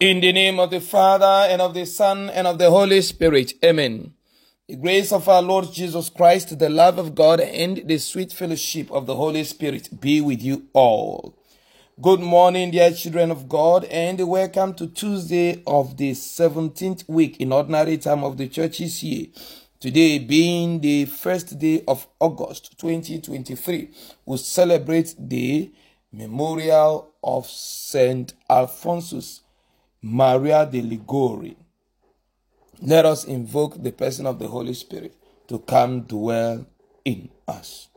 In the name of the Father, and of the Son, and of the Holy Spirit. Amen. The grace of our Lord Jesus Christ, the love of God, and the sweet fellowship of the Holy Spirit be with you all. Good morning, dear children of God, and welcome to Tuesday of the 17th week in ordinary time of the church's year. Today being the first day of August 2023, we celebrate the memorial of Saint Alphonsus Maria de Liguori. Let us invoke the person of the Holy Spirit to come dwell in us.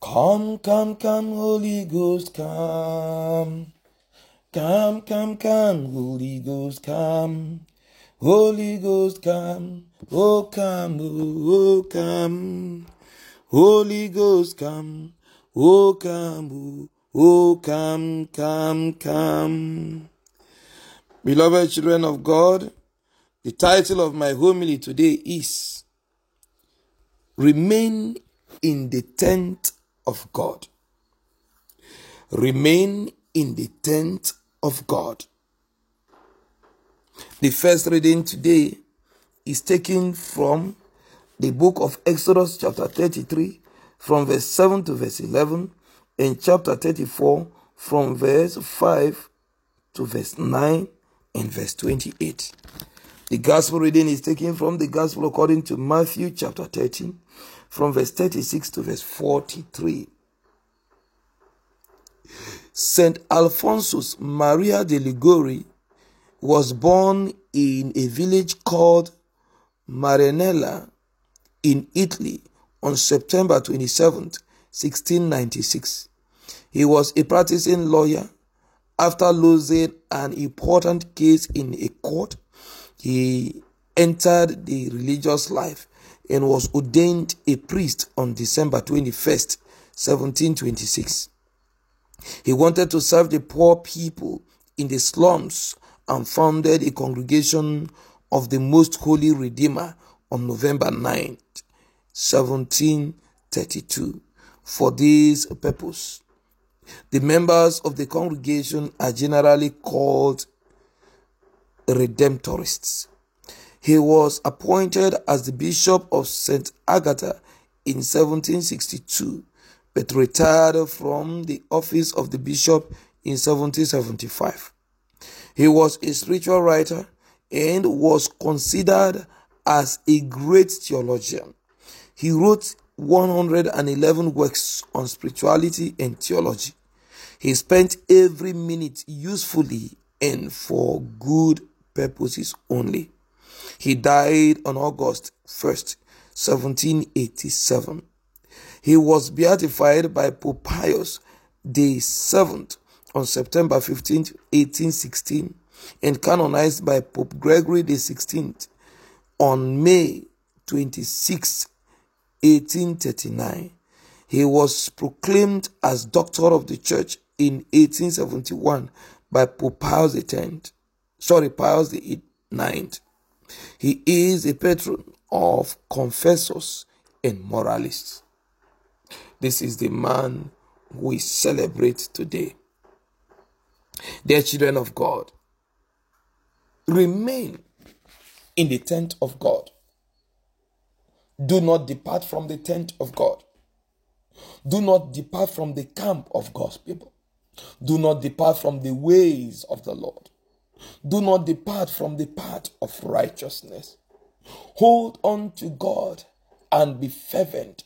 Come, come, come, Holy Ghost, come. Come, come, come, Holy Ghost, come. Holy Ghost, come. Oh, come, oh, oh come. Holy Ghost, come. Oh, come, oh, oh. Come, come, come. Beloved children of God, the title of my homily today is Remain in the tent of God. Remain in the tent of God. The first reading today is taken from the book of Exodus, chapter 33, from verse 7 to verse 11 in chapter 34 from verse 5 to verse 9 and verse 28. The gospel reading is taken from the gospel according to Matthew chapter 13 from verse 36 to verse 43. Saint Alphonsus Maria de Liguori was born in a village called Marianella in Italy on September 27th, 1696. He was a practicing lawyer. After losing an important case in a court, he entered the religious life and was ordained a priest on December 21st, 1726. He wanted to serve the poor people in the slums and founded a congregation of the Most Holy Redeemer on November 9th, 1732. For this purpose, the members of the congregation are generally called Redemptorists. He was appointed as the Bishop of St. Agatha in 1762, but retired from the office of the Bishop in 1775. He was a spiritual writer and was considered as a great theologian. He wrote 111 works on spirituality and theology. He spent every minute usefully and for good purposes only. He died on August 1st, 1787. He was beatified by Pope Pius the 7th on September 15th, 1816 and canonized by Pope Gregory the 16th on May 26, 1839. He was proclaimed as Doctor of the Church in 1871 by Pope Pius X. Sorry, Pius Ninth. He is a patron of confessors and moralists. This is the man we celebrate today. Dear children of God, remain in the tent of God. Do not depart from the tent of God. Do not depart from the camp of God's people. Do not depart from the ways of the Lord. Do not depart from the path of righteousness. Hold on to God and be fervent,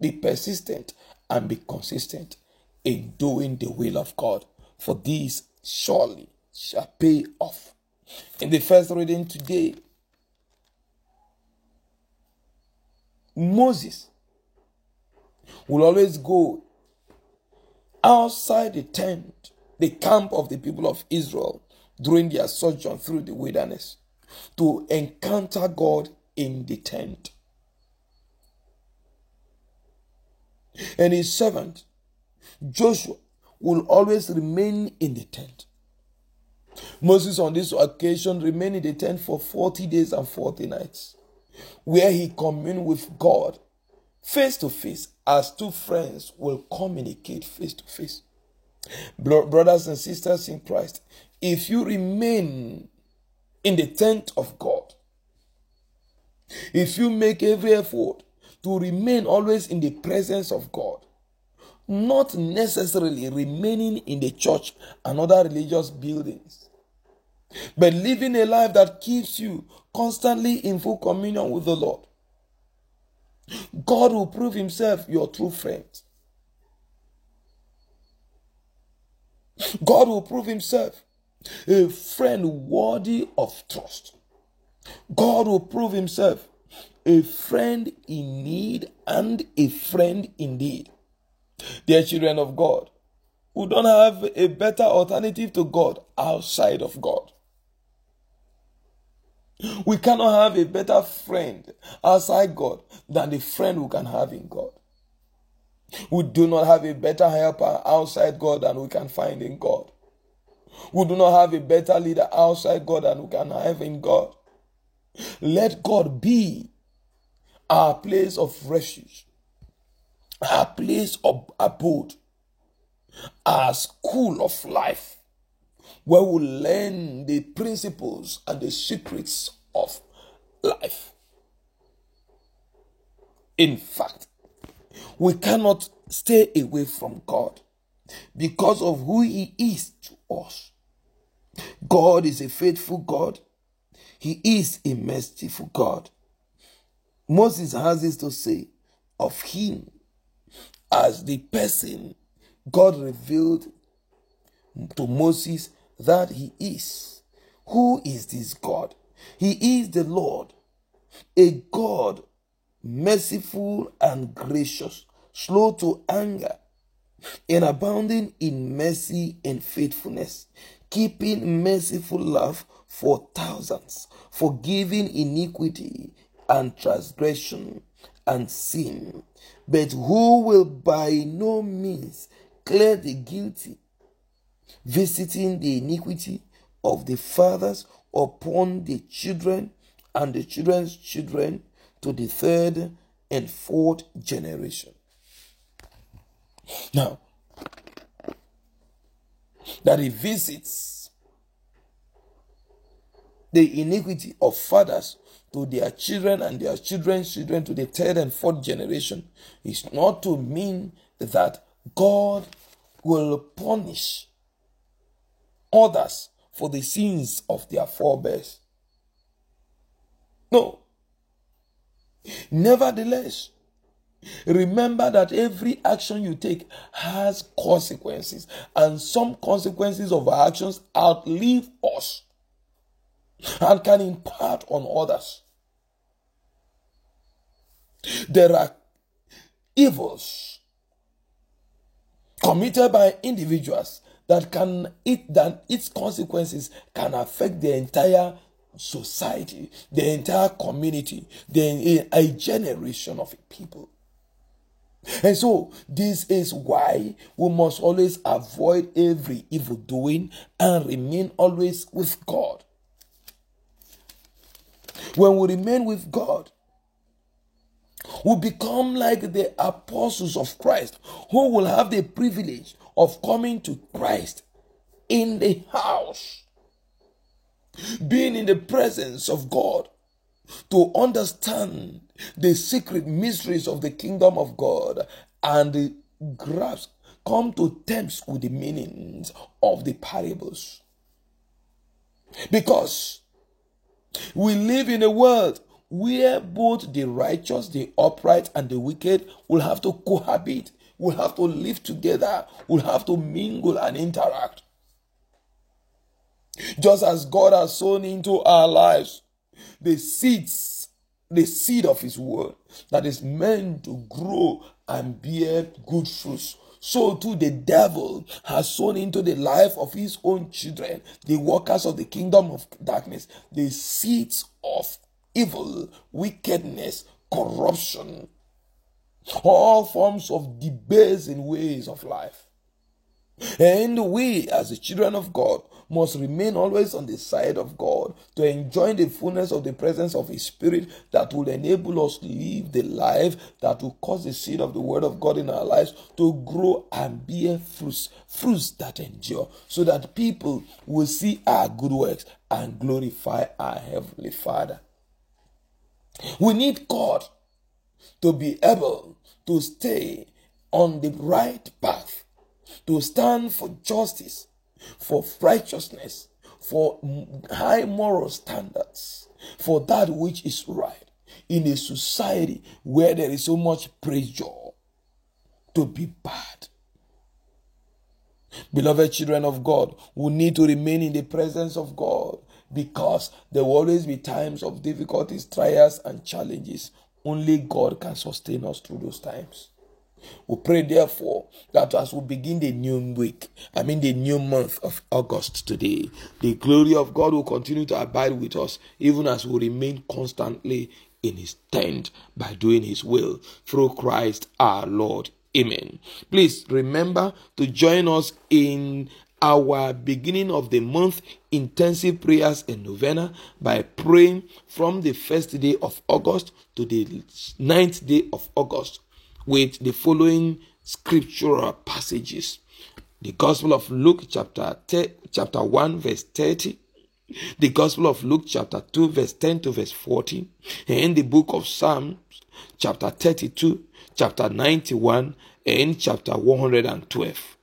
be persistent, and be consistent in doing the will of God, for these surely shall pay off. In the first reading today, Moses will always go outside the tent, the camp of the people of Israel during their sojourn through the wilderness to encounter God in the tent. And his servant, Joshua, will always remain in the tent. Moses, on this occasion, remained in the tent for 40 days and 40 nights, where he communed with God face to face as two friends will communicate face to face. Brothers and sisters in Christ, if you remain in the tent of God, if you make every effort to remain always in the presence of God, not necessarily remaining in the church and other religious buildings, but living a life that keeps you constantly in full communion with the Lord, God will prove Himself your true friend. God will prove Himself a friend worthy of trust. God will prove Himself a friend in need and a friend indeed. Dear children of God, who don't have a better alternative to God outside of God. We cannot have a better friend outside God than the friend we can have in God. We do not have a better helper outside God than we can find in God. We do not have a better leader outside God than we can have in God. Let God be our place of refuge, our place of abode, our school of life, where we learn the principles and the secrets of life. In fact, we cannot stay away from God because of who He is to us. God is a faithful God, He is a merciful God. Moses has this to say of Him as the person God revealed to Moses that He is. Who is this God? He is the Lord, a God merciful and gracious, slow to anger, and abounding in mercy and faithfulness, keeping merciful love for thousands, forgiving iniquity and transgression and sin, but who will by no means clear the guilty, visiting the iniquity of the fathers upon the children and the children's children to the third and fourth generation. Now, that he visits the iniquity of fathers to their children and their children's children to the third and fourth generation is not to mean that God will punish others for the sins of their forebears. No. Nevertheless, remember that every action you take has consequences, and some consequences of our actions outlive us and can impart on others. There are evils committed by individuals that can it that its consequences can affect the entire society, the entire community, the a generation of people. And so, this is why we must always avoid every evil doing and remain always with God. When we remain with God, we become like the apostles of Christ who will have the privilege of coming to Christ in the house being in the presence of God to understand the secret mysteries of the kingdom of God and grasp, come to terms with the meanings of the parables. Because we live in a world where both the righteous, the upright, and the wicked will have to cohabit, will have to live together, will have to mingle and interact. Just as God has sown into our lives the seeds, the seed of His word that is meant to grow and bear good fruits. So too the devil has sown into the life of his own children, the workers of the kingdom of darkness, the seeds of evil, wickedness, corruption, all forms of debasing ways of life. And we, as the children of God, must remain always on the side of God to enjoy the fullness of the presence of His Spirit that will enable us to live the life that will cause the seed of the Word of God in our lives to grow and bear fruits, fruits that endure, so that people will see our good works and glorify our Heavenly Father. We need God to be able to stay on the right path, to stand for justice, for righteousness, for high moral standards, for that which is right in a society where there is so much pressure to be bad. Beloved children of God, we need to remain in the presence of God because there will always be times of difficulties, trials, and challenges. Only God can sustain us through those times. We pray, therefore, that as we begin the new week, I mean the new month of August today, the glory of God will continue to abide with us, even as we remain constantly in His tent by doing His will through Christ our Lord. Amen. Please remember to join us in our beginning of the month intensive prayers and novena by praying from the first day of August to the ninth day of August with the following scriptural passages. The Gospel of Luke chapter chapter 1 verse 30, the Gospel of Luke chapter 2 verse 10 to verse 14, and the book of Psalms chapter 32, chapter 91, and chapter 112.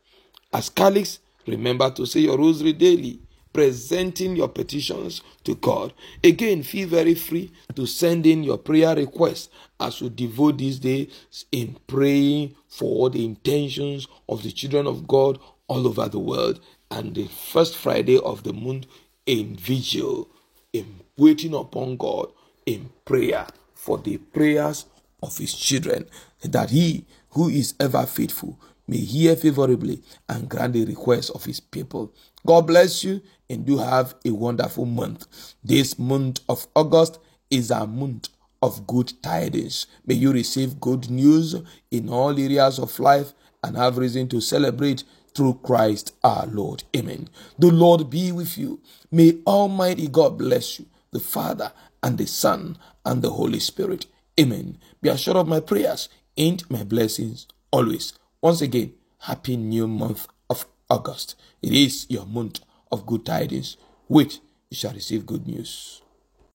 As Catholics, remember to say your rosary daily presenting your petitions to God. Again, feel very free to send in your prayer requests as we devote these days in praying for the intentions of the children of God all over the world. And the first Friday of the month in vigil, in waiting upon God in prayer for the prayers of his children, that he who is ever faithful may hear favorably and grant the requests of his people. God bless you and do have a wonderful month. This month of August is a month of good tidings. May you receive good news in all areas of life and have reason to celebrate through Christ our Lord. Amen. The Lord be with you. May Almighty God bless you, the Father and the Son and the Holy Spirit. Amen. Be assured of my prayers and my blessings always. Once again, happy new month of August. It is your month of good tidings. which you shall receive good news.